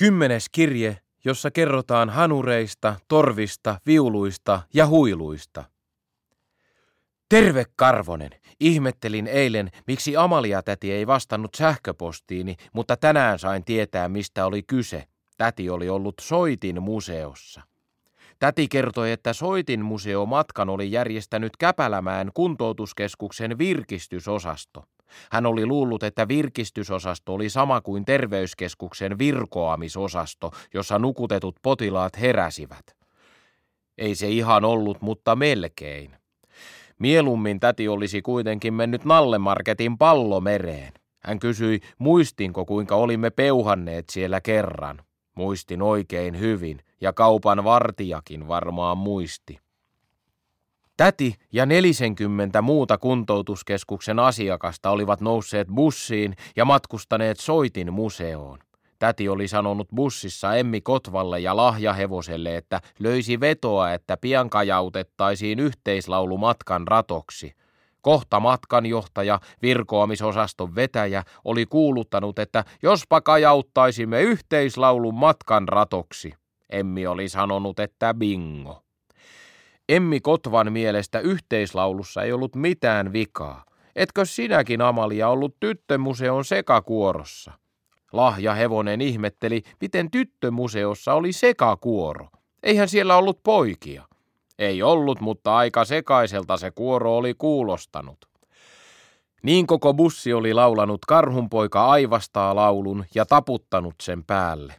Kymmenes kirje, jossa kerrotaan hanureista, torvista, viuluista ja huiluista. Terve Karvonen! Ihmettelin eilen, miksi Amalia täti ei vastannut sähköpostiini, mutta tänään sain tietää, mistä oli kyse. Täti oli ollut Soitin museossa. Täti kertoi, että Soitin museo matkan oli järjestänyt Käpälämään kuntoutuskeskuksen virkistysosasto. Hän oli luullut, että virkistysosasto oli sama kuin terveyskeskuksen virkoamisosasto, jossa nukutetut potilaat heräsivät. Ei se ihan ollut, mutta melkein. Mielummin täti olisi kuitenkin mennyt Nallemarketin pallomereen. Hän kysyi, muistinko kuinka olimme peuhanneet siellä kerran. Muistin oikein hyvin, ja kaupan vartijakin varmaan muisti. Täti ja 40 muuta kuntoutuskeskuksen asiakasta olivat nousseet bussiin ja matkustaneet Soitin museoon. Täti oli sanonut bussissa Emmi Kotvalle ja lahjahevoselle, että löysi vetoa, että pian kajautettaisiin yhteislaulu matkan ratoksi. Kohta matkanjohtaja, virkoamisosaston vetäjä, oli kuuluttanut, että jospa kajauttaisimme yhteislaulun matkan ratoksi. Emmi oli sanonut, että bingo. Emmi Kotvan mielestä yhteislaulussa ei ollut mitään vikaa. Etkö sinäkin, Amalia, ollut tyttömuseon sekakuorossa? Lahja hevonen ihmetteli, miten tyttömuseossa oli sekakuoro. Eihän siellä ollut poikia. Ei ollut, mutta aika sekaiselta se kuoro oli kuulostanut. Niin koko bussi oli laulanut karhunpoika aivastaa laulun ja taputtanut sen päälle.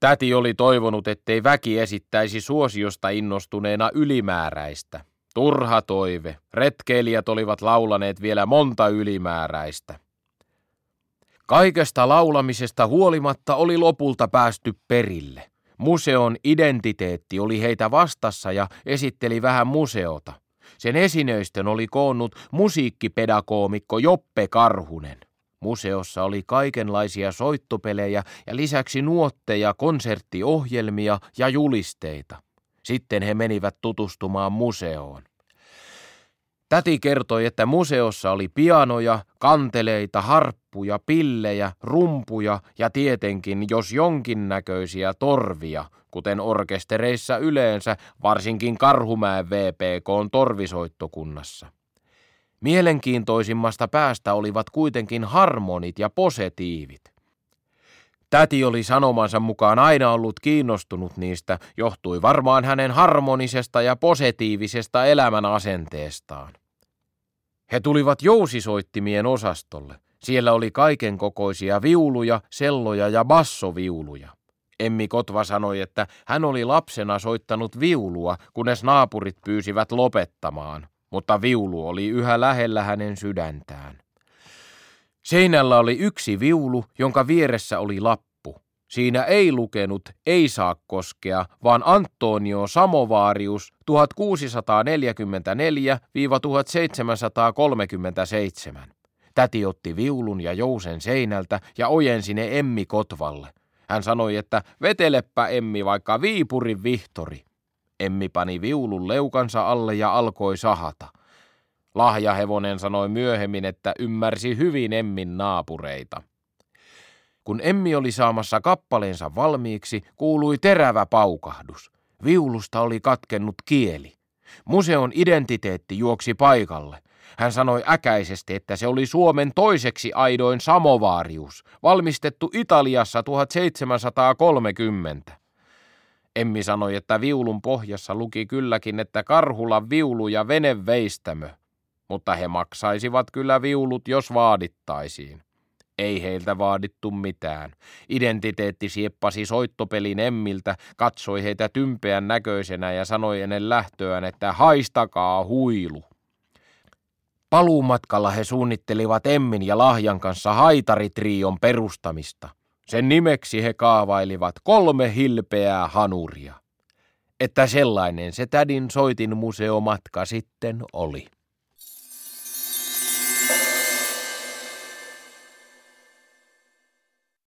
Täti oli toivonut, ettei väki esittäisi suosiosta innostuneena ylimääräistä. Turha toive. Retkeilijät olivat laulaneet vielä monta ylimääräistä. Kaikesta laulamisesta huolimatta oli lopulta päästy perille. Museon identiteetti oli heitä vastassa ja esitteli vähän museota. Sen esinöistön oli koonnut musiikkipedagoomikko Joppe Karhunen. Museossa oli kaikenlaisia soittopelejä ja lisäksi nuotteja, konserttiohjelmia ja julisteita. Sitten he menivät tutustumaan museoon. Täti kertoi, että museossa oli pianoja, kanteleita, harppuja, pillejä, rumpuja ja tietenkin, jos jonkinnäköisiä torvia, kuten orkestereissa yleensä, varsinkin Karhumäen VPK on torvisoittokunnassa. Mielenkiintoisimmasta päästä olivat kuitenkin harmonit ja posetiivit. Täti oli sanomansa mukaan aina ollut kiinnostunut niistä, johtui varmaan hänen harmonisesta ja positiivisesta elämän asenteestaan. He tulivat jousisoittimien osastolle. Siellä oli kaiken kokoisia viuluja, selloja ja bassoviuluja. Emmi Kotva sanoi, että hän oli lapsena soittanut viulua, kunnes naapurit pyysivät lopettamaan mutta viulu oli yhä lähellä hänen sydäntään. Seinällä oli yksi viulu, jonka vieressä oli lappu. Siinä ei lukenut ei saa koskea, vaan Antonio Samovarius 1644-1737. Täti otti viulun ja jousen seinältä ja ojensi ne Emmi Kotvalle. Hän sanoi, että vetelepä Emmi vaikka Viipurin Vihtori. Emmi pani viulun leukansa alle ja alkoi sahata. Lahjahevonen sanoi myöhemmin, että ymmärsi hyvin Emmin naapureita. Kun Emmi oli saamassa kappaleensa valmiiksi, kuului terävä paukahdus. Viulusta oli katkennut kieli. Museon identiteetti juoksi paikalle. Hän sanoi äkäisesti, että se oli Suomen toiseksi aidoin samovaarius, valmistettu Italiassa 1730. Emmi sanoi, että viulun pohjassa luki kylläkin, että Karhula viulu ja veneveistämö, mutta he maksaisivat kyllä viulut, jos vaadittaisiin. Ei heiltä vaadittu mitään. Identiteetti sieppasi soittopelin Emmiltä, katsoi heitä tympeän näköisenä ja sanoi ennen lähtöään, että haistakaa huilu. Paluumatkalla he suunnittelivat Emmin ja Lahjan kanssa haitaritrion perustamista – sen nimeksi he kaavailivat kolme hilpeää hanuria. Että sellainen se tädin soitin museomatka sitten oli.